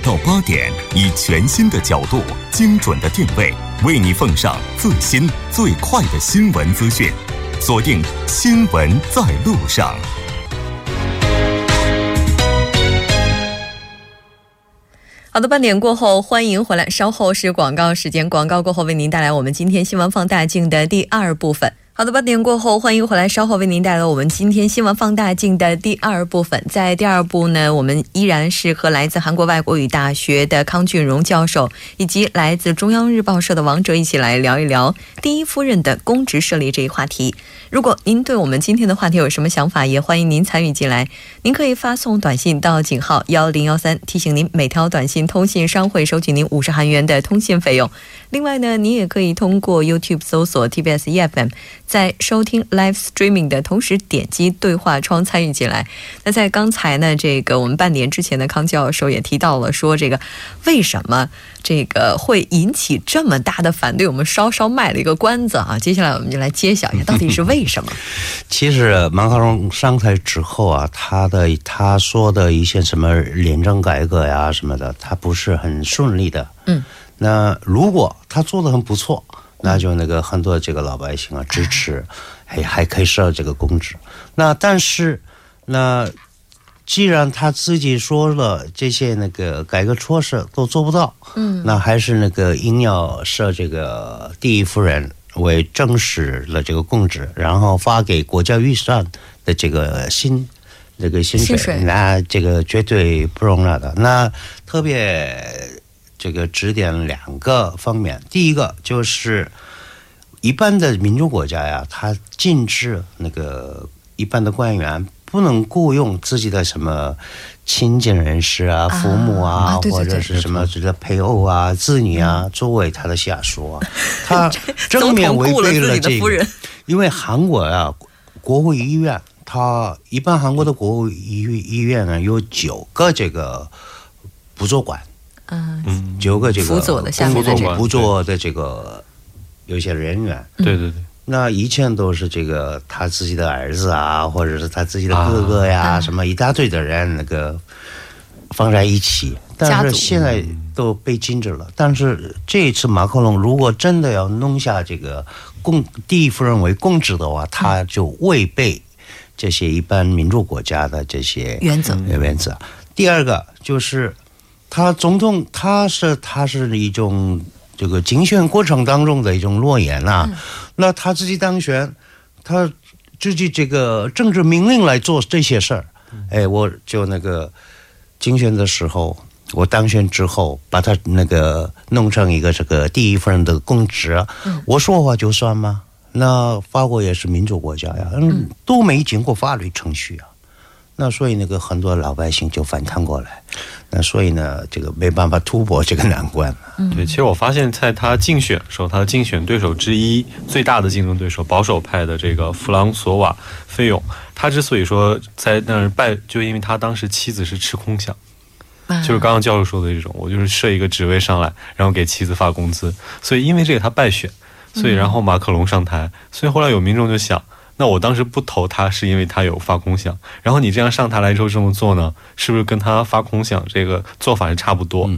到八点，以全新的角度、精准的定位，为你奉上最新最快的新闻资讯。锁定《新闻在路上》。好的，半点过后，欢迎回来。稍后是广告时间，广告过后为您带来我们今天新闻放大镜的第二部分。好的，八点过后，欢迎回来。稍后为您带来我们今天新闻放大镜的第二部分。在第二部呢，我们依然是和来自韩国外国语大学的康俊荣教授，以及来自中央日报社的王哲一起来聊一聊第一夫人的公职设立这一话题。如果您对我们今天的话题有什么想法，也欢迎您参与进来。您可以发送短信到井号幺零幺三，提醒您每条短信通信商会收取您五十韩元的通信费用。另外呢，您也可以通过 YouTube 搜索 TBS EFM。在收听 live streaming 的同时，点击对话窗参与进来。那在刚才呢，这个我们半年之前的康教授也提到了，说这个为什么这个会引起这么大的反对？我们稍稍卖了一个关子啊，接下来我们就来揭晓一下，到底是为什么？其实马克龙上台之后啊，他的他说的一些什么廉政改革呀什么的，他不是很顺利的。嗯，那如果他做的很不错。那就那个很多这个老百姓啊支持，还还可以设这个公职。那但是，那既然他自己说了这些那个改革措施都做不到，嗯，那还是那个硬要设这个第一夫人为正式的这个公职，然后发给国家预算的这个薪这个薪水，那这个绝对不容纳的。那特别。这个指点两个方面，第一个就是一般的民主国家呀，它禁止那个一般的官员不能雇佣自己的什么亲近人士啊、父母啊，或者是什么这个配偶啊、子女啊作为他的下属啊，他正面违背了这个。因为韩国啊，国会医院，他一般韩国的国会医医院呢有九个这个不做官。嗯，九个这个辅佐的下面的辅佐的这个有些人员，对对对，那以前都是这个他自己的儿子啊，或者是他自己的哥哥呀，什么一大堆的人那个放在一起，但是现在都被禁止了。但是这一次马克龙如果真的要弄下这个公第一夫人为公职的话，他就违背这些一般民主国家的这些原则。原则。第二个就是。他总统，他是他是一种这个竞选过程当中的一种诺言啊。那他自己当选，他自己这个政治命令来做这些事儿。哎，我就那个竞选的时候，我当选之后，把他那个弄成一个这个第一夫人的公职，我说话就算吗？那法国也是民主国家呀，嗯，都没经过法律程序啊。那所以那个很多老百姓就反抗过来。那所以呢，这个没办法突破这个难关。对，其实我发现，在他竞选的时候，他的竞选对手之一，最大的竞争对手，保守派的这个弗朗索瓦费勇，他之所以说在那儿败，就因为他当时妻子是吃空饷，就是刚刚教授说的这种，我就是设一个职位上来，然后给妻子发工资，所以因为这个他败选，所以然后马克龙上台，所以后来有民众就想。那我当时不投他，是因为他有发空饷。然后你这样上台来之后这么做呢，是不是跟他发空饷这个做法是差不多？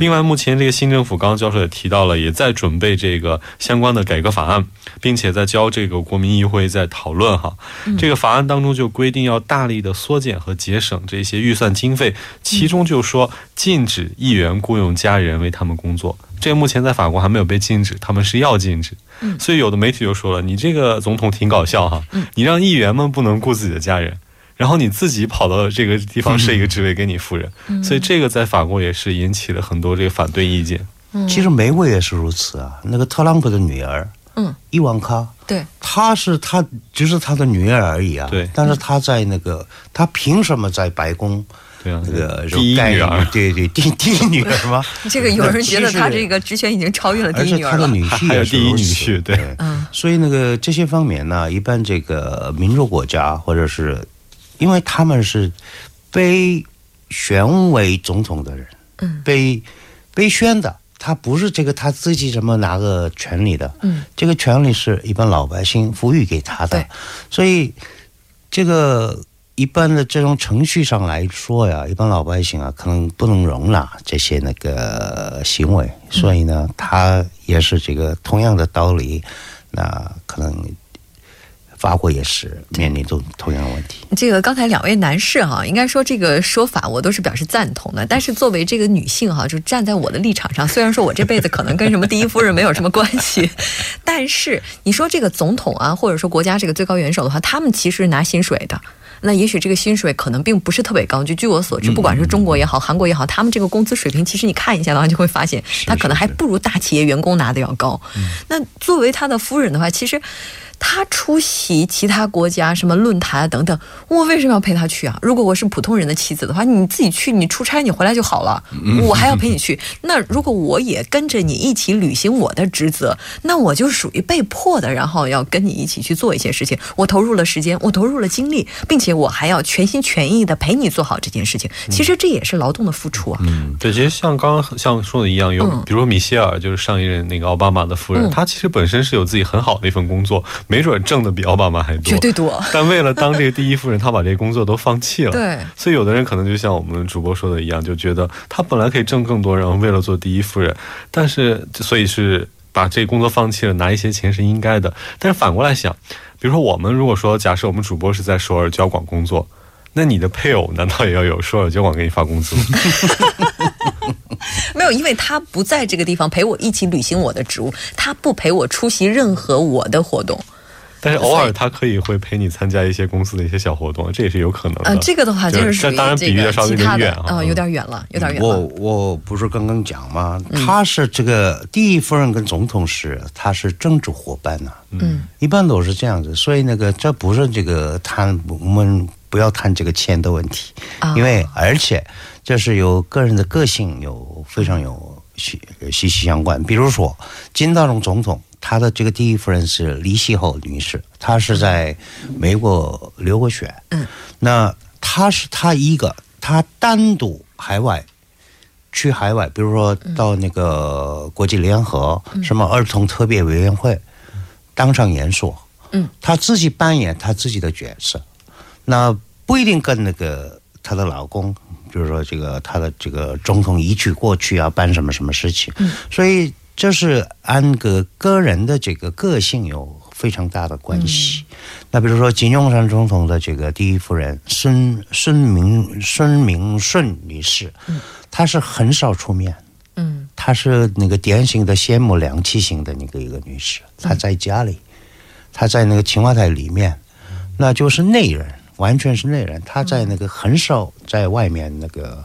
另外，目前这个新政府，刚刚教授也提到了，也在准备这个相关的改革法案，并且在交这个国民议会在讨论哈。这个法案当中就规定要大力的缩减和节省这些预算经费，其中就说禁止议员雇佣家人为他们工作。这个目前在法国还没有被禁止，他们是要禁止。所以有的媒体就说了：“你这个总统挺搞笑哈，你让议员们不能顾自己的家人，然后你自己跑到这个地方设一个职位给你夫人。”所以这个在法国也是引起了很多这个反对意见。其实美国也是如此啊，那个特朗普的女儿，嗯，伊万卡，对，她是她只是她的女儿而已啊。对，但是她在那个，她凭什么在白宫？对啊，这个第一女儿，对对，第第一女儿吗？这个有人觉得他这个职权已经超越了第一女儿了。还有第一女婿，对，嗯。所以那个这些方面呢，一般这个民主国家或者是，因为他们是被选为总统的人，嗯，被被选的，他不是这个他自己怎么拿个权利的，嗯，这个权利是一般老百姓赋予给他的，所以这个。一般的这种程序上来说呀，一般老百姓啊，可能不能容纳这些那个行为，所以呢，他也是这个同样的道理，那可能。法国也是面临同同样的问题。这个刚才两位男士哈，应该说这个说法我都是表示赞同的。但是作为这个女性哈，就站在我的立场上，虽然说我这辈子可能跟什么第一夫人没有什么关系，但是你说这个总统啊，或者说国家这个最高元首的话，他们其实拿薪水的。那也许这个薪水可能并不是特别高。就据我所知，不管是中国也好，韩国也好，他们这个工资水平，其实你看一下的话，就会发现他可能还不如大企业员工拿的要高。那作为他的夫人的话，其实。他出席其他国家什么论坛等等，我为什么要陪他去啊？如果我是普通人的妻子的话，你自己去，你出差你回来就好了，我还要陪你去。那如果我也跟着你一起履行我的职责，那我就属于被迫的，然后要跟你一起去做一些事情。我投入了时间，我投入了精力，并且我还要全心全意的陪你做好这件事情。其实这也是劳动的付出啊。嗯，对，其实像刚刚像说的一样，有比如说米歇尔，就是上一任那个奥巴马的夫人，她其实本身是有自己很好的一份工作。没准挣的比奥巴马还多，绝对多。但为了当这个第一夫人，她把这个工作都放弃了。对，所以有的人可能就像我们主播说的一样，就觉得她本来可以挣更多，然后为了做第一夫人，但是所以是把这工作放弃了，拿一些钱是应该的。但是反过来想，比如说我们如果说假设我们主播是在首尔交广工作，那你的配偶难道也要有首尔交广给你发工资吗？没有，因为他不在这个地方陪我一起履行我的职务，他不陪我出席任何我的活动。但是偶尔他可以会陪你参加一些公司的一些小活动，这也是有可能的。呃，这个的话就是这当然比喻的稍微有点远啊，有点远了，有点远了。我我不是刚刚讲吗？他是这个第一夫人跟总统是他是政治伙伴呐，嗯，一般都是这样子。所以那个这不是这个谈我们不要谈这个钱的问题，因为而且。这是有个人的个性有非常有息息息相关。比如说金大中总统，他的这个第一夫人是李希厚女士，她是在美国留过学。嗯，那她是她一个，她单独海外去海外，比如说到那个国际联合什么儿童特别委员会当上演说。嗯，她自己扮演她自己的角色，那不一定跟那个她的老公。比如说，这个他的这个总统一去过去要办什么什么事情，所以这是安格个人的这个个性有非常大的关系。那比如说金永山总统的这个第一夫人孙孙明孙明顺女士，她是很少出面，嗯，她是那个典型的羡慕良气型的那个一个女士，她在家里，她在那个青瓦台里面，那就是内人。完全是内人，他在那个很少在外面那个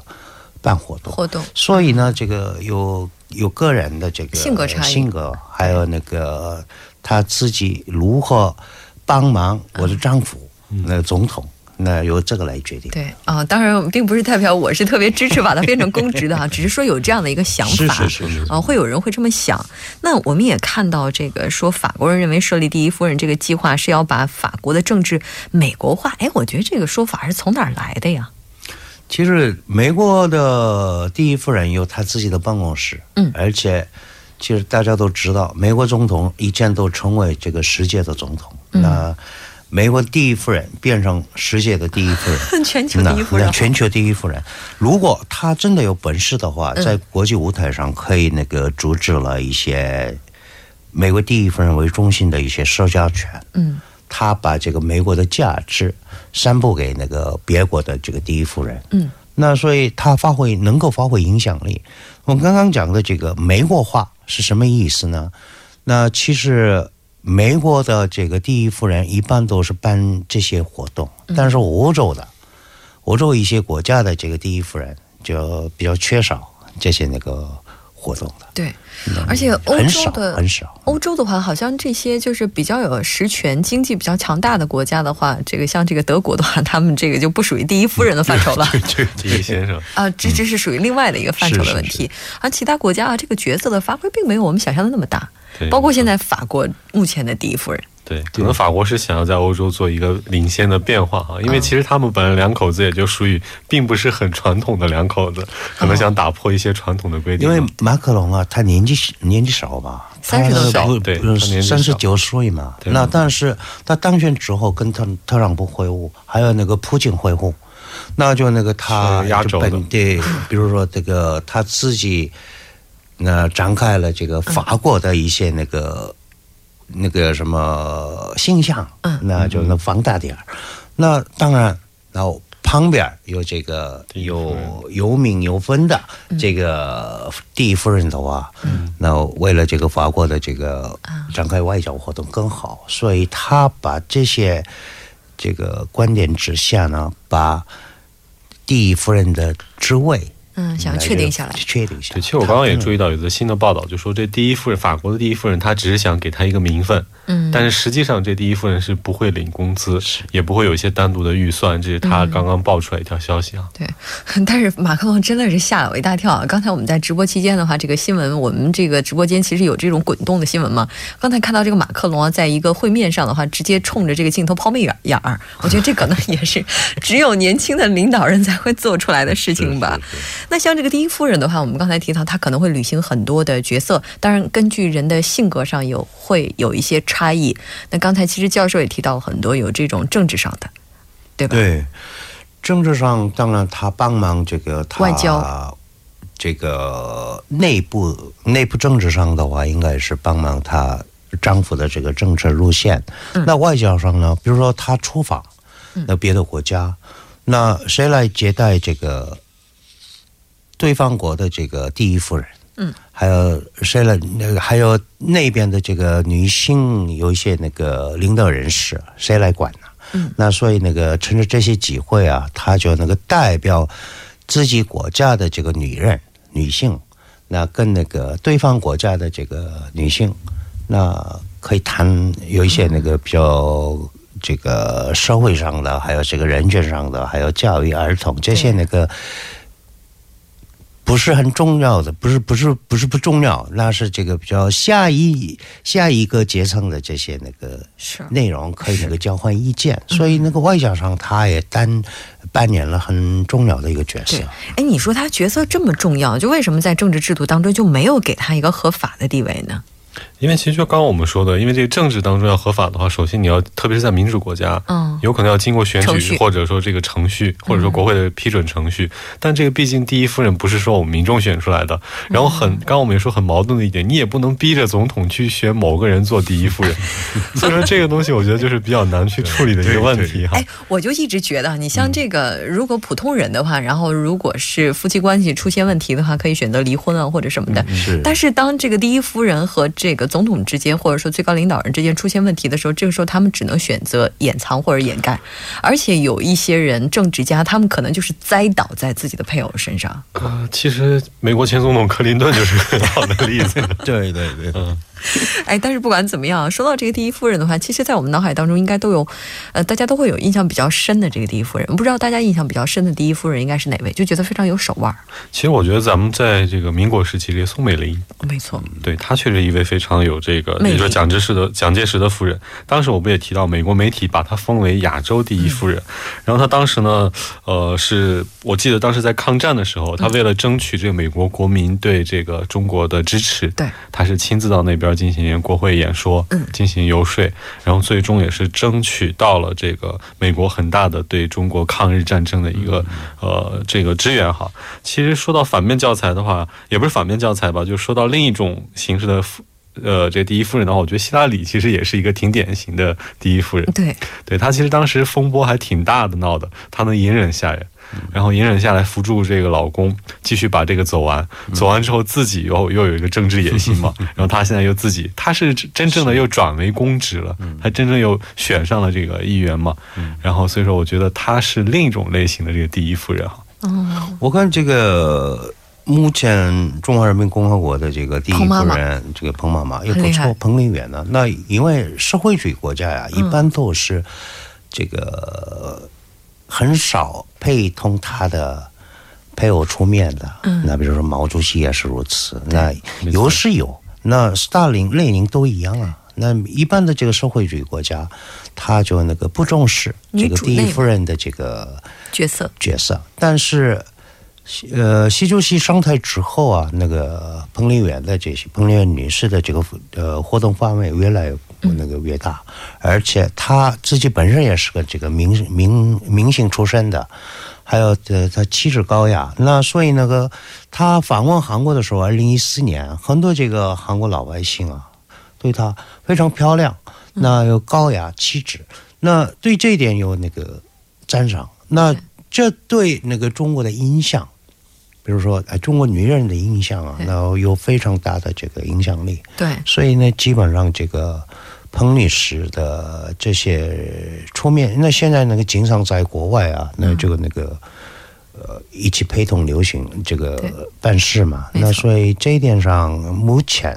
办活动，活动，所以呢，这个有有个人的这个性格差异，性格还有那个他自己如何帮忙我的丈夫，那个总统。那由这个来决定。对啊，当然并不是代表我是特别支持把它变成公职的哈，只是说有这样的一个想法。是是是啊，会有人会这么想。那我们也看到这个说法国人认为设立第一夫人这个计划是要把法国的政治美国化。哎，我觉得这个说法是从哪儿来的呀？其实美国的第一夫人有她自己的办公室，嗯，而且其实大家都知道，美国总统以前都成为这个世界的总统。那美国第一夫人变成世界的第一夫人，全球第一夫人，全球第一夫人。如果她真的有本事的话，在国际舞台上可以那个阻止了一些美国第一夫人为中心的一些社交圈。嗯，她把这个美国的价值散布给那个别国的这个第一夫人。嗯，那所以她发挥能够发挥影响力。我刚刚讲的这个美国化是什么意思呢？那其实。美国的这个第一夫人一般都是办这些活动，但是欧洲的，欧洲一些国家的这个第一夫人就比较缺少这些那个活动的。对，而且欧洲的很少。欧洲的话，好像这些就是比较有实权、经济比较强大的国家的话，这个像这个德国的话，他们这个就不属于第一夫人的范畴了。这第一先生啊，这这是属于另外的一个范畴的问题。而其他国家啊，这个角色的发挥并没有我们想象的那么大。包括现在法国目前的第一夫人，对，可能法国是想要在欧洲做一个领先的变化啊，因为其实他们本来两口子也就属于并不是很传统的两口子，可能想打破一些传统的规定。因为马克龙啊，他年纪年纪少嘛，三十多岁，对，三十九岁嘛。那但是他当选之后跟特特朗普会晤，还有那个普京会晤，那就那个他本地，比如说这个他自己，那展开了这个法国的一些那个。那个什么形象，嗯，那就能放大点儿。那当然，然后旁边有这个有有名有分的这个第一夫人的话，嗯，那为了这个法国的这个展开外交活动更好，所以他把这些这个观点之下呢，把第一夫人的职位。嗯，想要确定下来，确定下来。对，其实我刚刚也注意到有一则新的报道，就说这第一夫人，法国的第一夫人，她只是想给她一个名分。嗯，但是实际上这第一夫人是不会领工资，也不会有一些单独的预算。这是他刚刚爆出来一条消息啊。对，但是马克龙真的是吓了我一大跳啊！刚才我们在直播期间的话，这个新闻，我们这个直播间其实有这种滚动的新闻嘛。刚才看到这个马克龙啊，在一个会面上的话，直接冲着这个镜头抛媚眼眼儿，我觉得这可能也是只有年轻的领导人才会做出来的事情吧。那像这个第一夫人的话，我们刚才提到，她可能会履行很多的角色，当然根据人的性格上有会有一些差异。那刚才其实教授也提到很多有这种政治上的，对吧？对，政治上当然他帮忙这个外交，这个内部内部政治上的话，应该是帮忙他丈夫的这个政治路线。那外交上呢，比如说他出访，那别的国家，那谁来接待这个对方国的这个第一夫人？嗯，还有谁来？那个还有那边的这个女性，有一些那个领导人士，谁来管呢？嗯，那所以那个趁着这些机会啊，他就那个代表自己国家的这个女人、女性，那跟那个对方国家的这个女性，那可以谈有一些那个比较这个社会上的，还有这个人权上的，还有教育儿童这些那个。不是很重要的，不是不是不是不重要，那是这个比较下一下一个阶层的这些那个内容可以那个交换意见，所以那个外交上他也担扮演了很重要的一个角色。哎，你说他角色这么重要，就为什么在政治制度当中就没有给他一个合法的地位呢？因为其实就刚刚我们说的，因为这个政治当中要合法的话，首先你要，特别是在民主国家，嗯，有可能要经过选举，或者说这个程序，或者说国会的批准程序。但这个毕竟第一夫人不是说我们民众选出来的，然后很，刚刚我们也说很矛盾的一点，你也不能逼着总统去选某个人做第一夫人。所以说这个东西，我觉得就是比较难去处理的一个问题哈。哎，我就一直觉得，你像这个，如果普通人的话，然后如果是夫妻关系出现问题的话，可以选择离婚啊或者什么的。是。但是当这个第一夫人和这个总统之间，或者说最高领导人之间出现问题的时候，这个时候他们只能选择掩藏或者掩盖，而且有一些人政治家，他们可能就是栽倒在自己的配偶身上。啊，其实美国前总统克林顿就是很好的例子。对对对，嗯。哎，但是不管怎么样，说到这个第一夫人的话，其实，在我们脑海当中应该都有，呃，大家都会有印象比较深的这个第一夫人。不知道大家印象比较深的第一夫人应该是哪位？就觉得非常有手腕。其实我觉得咱们在这个民国时期，这个宋美龄，没错，对她确实一位非常有这个，你说蒋介石的蒋介石的夫人。当时我不也提到，美国媒体把她封为亚洲第一夫人。然后她当时呢，呃，是我记得当时在抗战的时候，她为了争取这个美国国民对这个中国的支持，对，她是亲自到那边。进行国会演说，进行游说，然后最终也是争取到了这个美国很大的对中国抗日战争的一个呃这个支援哈。其实说到反面教材的话，也不是反面教材吧，就说到另一种形式的呃这第一夫人的话，我觉得希拉里其实也是一个挺典型的第一夫人。对，对她其实当时风波还挺大的，闹的，她能隐忍下来。然后隐忍下来扶助这个老公继续把这个走完，走完之后自己又又有一个政治野心嘛，然后他现在又自己，他是真正的又转为公职了，他真正又选上了这个议员嘛，然后所以说我觉得他是另一种类型的这个第一夫人哈。嗯，我看这个目前中华人民共和国的这个第一夫人这个彭妈妈也不错，彭丽媛呢，那因为社会主义国家呀，一般都是这个。很少配通他的配偶出面的，那比如说毛主席也是如此，那有是有，那斯大林、列宁都一样啊，那一般的这个社会主义国家，他就那个不重视这个第一夫人的这个角色。角色。但是，呃，习主席上台之后啊，那个彭丽媛的这些彭丽媛女士的这个呃活动范围越来那个越大，而且她自己本身也是个这个明明明星出身的。还有，呃，她气质高雅，那所以那个她访问韩国的时候，二零一四年，很多这个韩国老百姓啊，对她非常漂亮，那有高雅气质，那对这一点有那个赞赏，那这对那个中国的印象，比如说哎，中国女人的印象啊，然后有非常大的这个影响力。对，所以呢，基本上这个。彭女士的这些出面，那现在那个经常在国外啊，那这个那个呃，一起陪同流行这个办事嘛，那所以这一点上，目前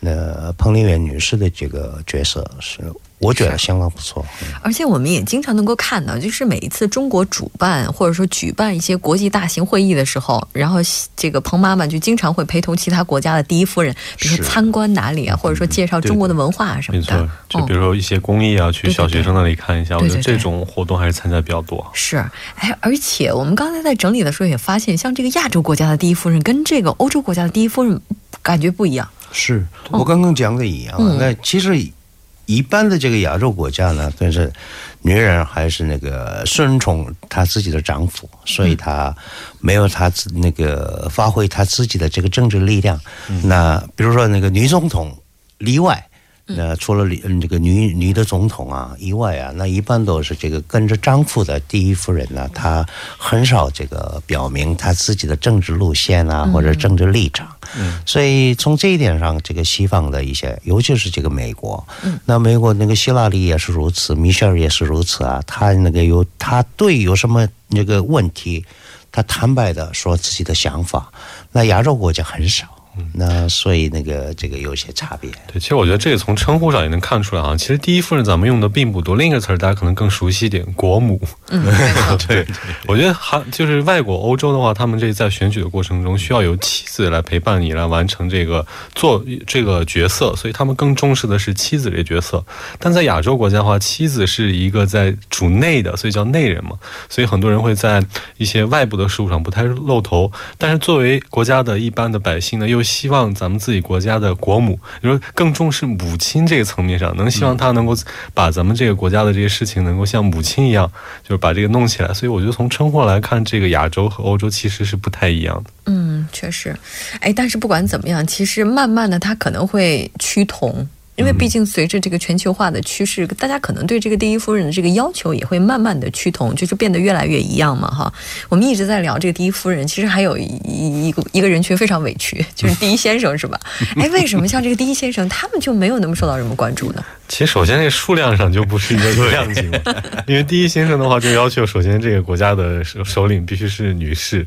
那彭丽媛女士的这个角色是。我觉得相当不错，而且我们也经常能够看到，就是每一次中国主办或者说举办一些国际大型会议的时候，然后这个彭妈妈就经常会陪同其他国家的第一夫人，比如说参观哪里啊，或者说介绍中国的文化什么的。就比如说一些公益啊，去小学生那里看一下。我觉得这种活动还是参加比较多。是，哎，而且我们刚才在整理的时候也发现，像这个亚洲国家的第一夫人跟这个欧洲国家的第一夫人感觉不一样。是我刚刚讲的一样，那其实。一般的这个亚洲国家呢，但是女人还是那个顺从她自己的丈夫，所以她没有她自那个发挥她自己的这个政治力量。那比如说那个女总统例外。那除了嗯这个女女的总统啊以外啊，那一般都是这个跟着丈夫的第一夫人呢，她很少这个表明她自己的政治路线啊或者政治立场。嗯，所以从这一点上，这个西方的一些，尤其是这个美国，嗯，那美国那个希拉里也是如此，米歇尔也是如此啊。他那个有他对有什么那个问题，他坦白的说自己的想法。那亚洲国家很少。那所以那个这个有些差别。对，其实我觉得这个从称呼上也能看出来啊。其实第一夫人咱们用的并不多，另一个词儿大家可能更熟悉一点，国母。嗯，对，我觉得韩就是外国欧洲的话，他们这在选举的过程中需要有妻子来陪伴你，来完成这个做这个角色，所以他们更重视的是妻子这角色。但在亚洲国家的话，妻子是一个在主内的，所以叫内人嘛。所以很多人会在一些外部的事务上不太露头。但是作为国家的一般的百姓呢，又希望咱们自己国家的国母，就是更重视母亲这个层面上，能希望她能够把咱们这个国家的这些事情能够像母亲一样，就把这个弄起来。所以我觉得从称呼来看，这个亚洲和欧洲其实是不太一样的。嗯，确实。哎，但是不管怎么样，其实慢慢的它可能会趋同。因为毕竟随着这个全球化的趋势，大家可能对这个第一夫人的这个要求也会慢慢的趋同，就是变得越来越一样嘛，哈。我们一直在聊这个第一夫人，其实还有一一个一个人群非常委屈，就是第一先生，是吧？哎，为什么像这个第一先生，他们就没有那么受到人们关注呢？其实首先这数量上就不是一个量级嘛，因为第一先生的话就要求，首先这个国家的首首领必须是女士。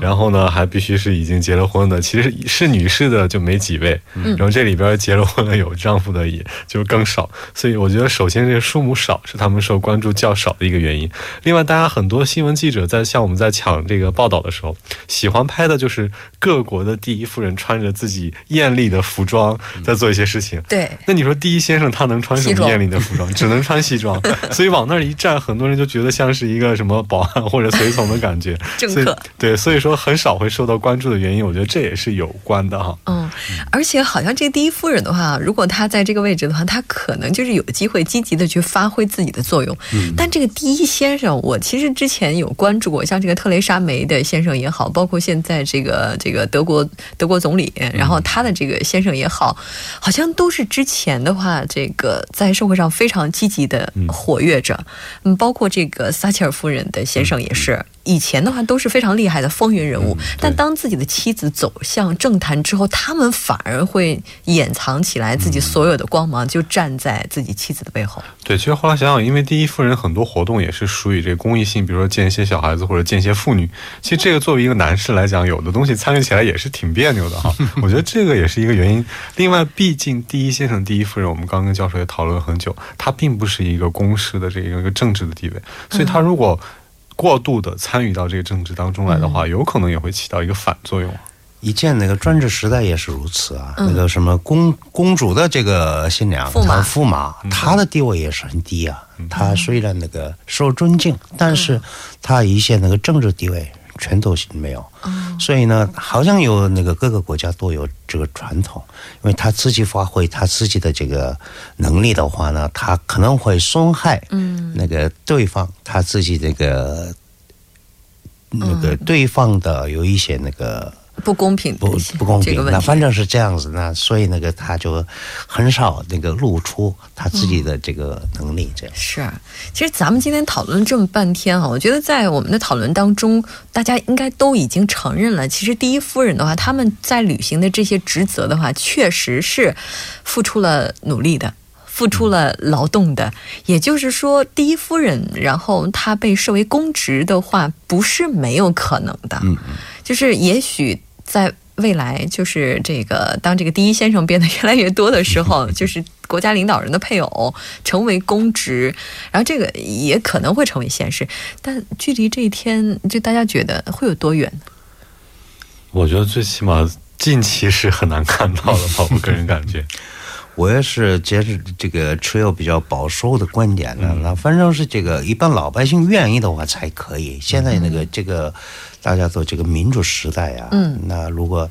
然后呢，还必须是已经结了婚的，其实是女士的就没几位，然后这里边结了婚的有丈夫的也就更少，所以我觉得首先这个数目少是他们受关注较少的一个原因。另外，大家很多新闻记者在像我们在抢这个报道的时候，喜欢拍的就是各国的第一夫人穿着自己艳丽的服装在做一些事情。对，那你说第一先生他能穿什么艳丽的服装？只能穿西装，所以往那儿一站，很多人就觉得像是一个什么保安或者随从的感觉。政客对。所以说很少会受到关注的原因，我觉得这也是有关的哈。嗯，而且好像这第一夫人的话，如果她在这个位置的话，她可能就是有机会积极的去发挥自己的作用。嗯，但这个第一先生，我其实之前有关注过，像这个特蕾莎梅的先生也好，包括现在这个这个德国德国总理，然后他的这个先生也好，好像都是之前的话，这个在社会上非常积极的活跃着。嗯，包括这个撒切尔夫人的先生也是。以前的话都是非常厉害的风云人物，但当自己的妻子走向政坛之后，他们反而会掩藏起来自己所有的光芒，就站在自己妻子的背后。对，其实后来想想，因为第一夫人很多活动也是属于这个公益性，比如说见一些小孩子或者见一些妇女。其实这个作为一个男士来讲，有的东西参与起来也是挺别扭的哈。我觉得这个也是一个原因。另外，毕竟第一先生、第一夫人，我们刚跟教授也讨论了很久，他并不是一个公式的这个一个政治的地位，所以他如果。过度的参与到这个政治当中来的话，有可能也会起到一个反作用。一见那个专制时代也是如此啊，那个什么公公主的这个新娘，驸马。驸马，她的地位也是很低啊。她虽然那个受尊敬，但是她一些那个政治地位全都没有。所以呢，好像有那个各个国家都有这个传统，因为他自己发挥他自己的这个能力的话呢，他可能会损害嗯那个对方他自己这个那个对方的有一些那个。不公平不不公平，这个那反正是这样子，那所以那个他就很少那个露出他自己的这个能力，这样。是，啊其实咱们今天讨论这么半天哈，我觉得在我们的讨论当中，大家应该都已经承认了，其实第一夫人的话，他们在履行的这些职责的话，确实是付出了努力的。付出了劳动的，也就是说，第一夫人，然后她被视为公职的话，不是没有可能的。嗯就是也许在未来，就是这个当这个第一先生变得越来越多的时候，就是国家领导人的配偶成为公职，然后这个也可能会成为现实。但距离这一天，就大家觉得会有多远呢？我觉得最起码近期是很难看到的吧，我个人感觉。我也是接着这个持有比较保守的观点的，那反正是这个一般老百姓愿意的话才可以。现在那个这个大家都这个民主时代呀、嗯那如果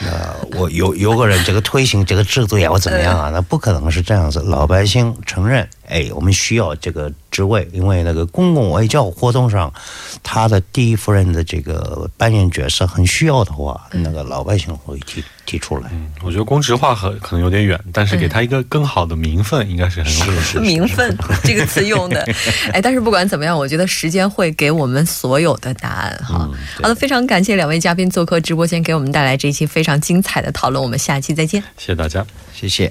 那我有有个人这个推行这个制度呀，我怎么样啊？那不可能是这样子。老百姓承认，哎，我们需要这个职位，因为那个公共外交活动上，他的第一夫人的这个扮演角色很需要的话，那个老百姓会提提出来。嗯，我觉得公职化很可能有点远，但是给他一个更好的名分，应该是很有可能。是名分这个词用的，哎，但是不管怎么样，我觉得时间会给我们所有的答案哈。嗯好的，非常感谢两位嘉宾做客直播间，给我们带来这一期非常精彩的讨论。我们下期再见。谢谢大家。谢谢。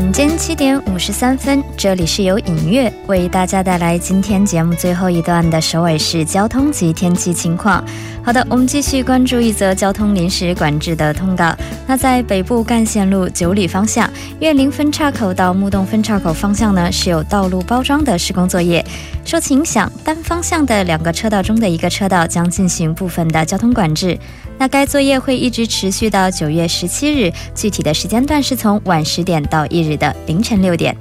晚间七点五十三分，这里是由影月为大家带来今天节目最后一段的首尔市交通及天气情况。好的，我们继续关注一则交通临时管制的通告。那在北部干线路九里方向，岳林分岔口到木洞分岔口方向呢，是有道路包装的施工作业。受其影响，单方向的两个车道中的一个车道将进行部分的交通管制。那该作业会一直持续到九月十七日，具体的时间段是从晚十点到一日的凌晨六点。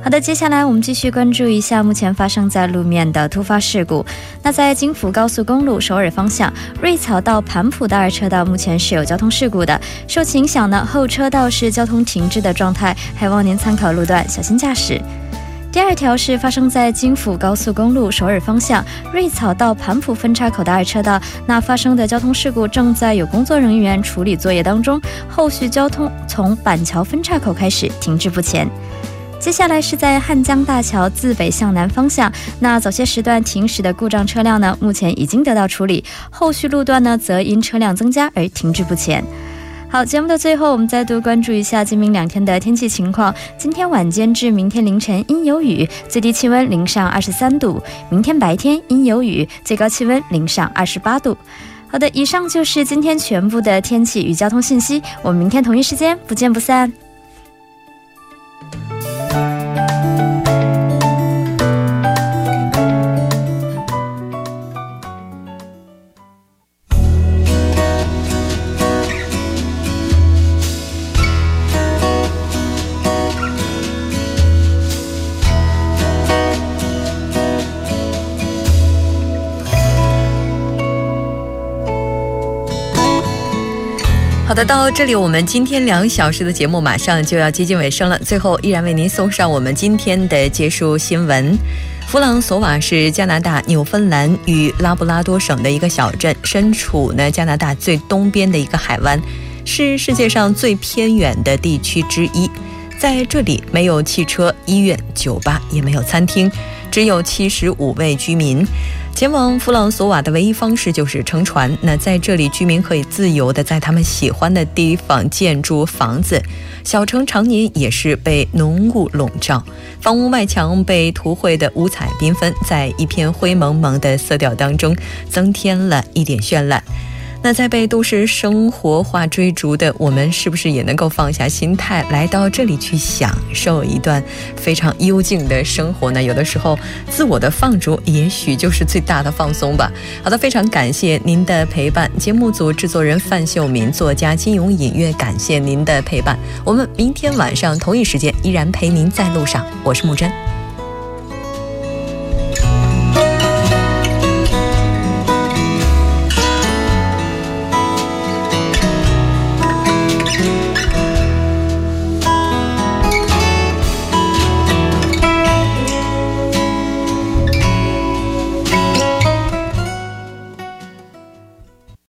好的，接下来我们继续关注一下目前发生在路面的突发事故。那在京福高速公路首尔方向瑞草到盘浦的二车道，目前是有交通事故的，受其影响呢，后车道是交通停滞的状态，还望您参考路段，小心驾驶。第二条是发生在京釜高速公路首尔方向瑞草到盘浦分岔口的二车道，那发生的交通事故正在有工作人员处理作业当中，后续交通从板桥分岔口开始停滞不前。接下来是在汉江大桥自北向南方向，那早些时段停驶的故障车辆呢，目前已经得到处理，后续路段呢则因车辆增加而停滞不前。好，节目的最后，我们再度关注一下今明两天的天气情况。今天晚间至明天凌晨阴有雨，最低气温零上二十三度；明天白天阴有雨，最高气温零上二十八度。好的，以上就是今天全部的天气与交通信息。我们明天同一时间不见不散。好的，到这里我们今天两小时的节目马上就要接近尾声了。最后，依然为您送上我们今天的结束新闻。弗朗索瓦是加拿大纽芬兰与拉布拉多省的一个小镇，身处呢加拿大最东边的一个海湾，是世界上最偏远的地区之一。在这里，没有汽车、医院、酒吧，也没有餐厅，只有七十五位居民。前往弗朗索瓦的唯一方式就是乘船。那在这里，居民可以自由地在他们喜欢的地方建筑房子。小城常年也是被浓雾笼罩，房屋外墙被涂绘的五彩缤纷，在一片灰蒙蒙的色调当中，增添了一点绚烂。那在被都市生活化追逐的我们，是不是也能够放下心态，来到这里去享受一段非常幽静的生活呢？有的时候，自我的放逐也许就是最大的放松吧。好的，非常感谢您的陪伴。节目组制作人范秀敏，作家金勇隐约，感谢您的陪伴。我们明天晚上同一时间依然陪您在路上。我是木真。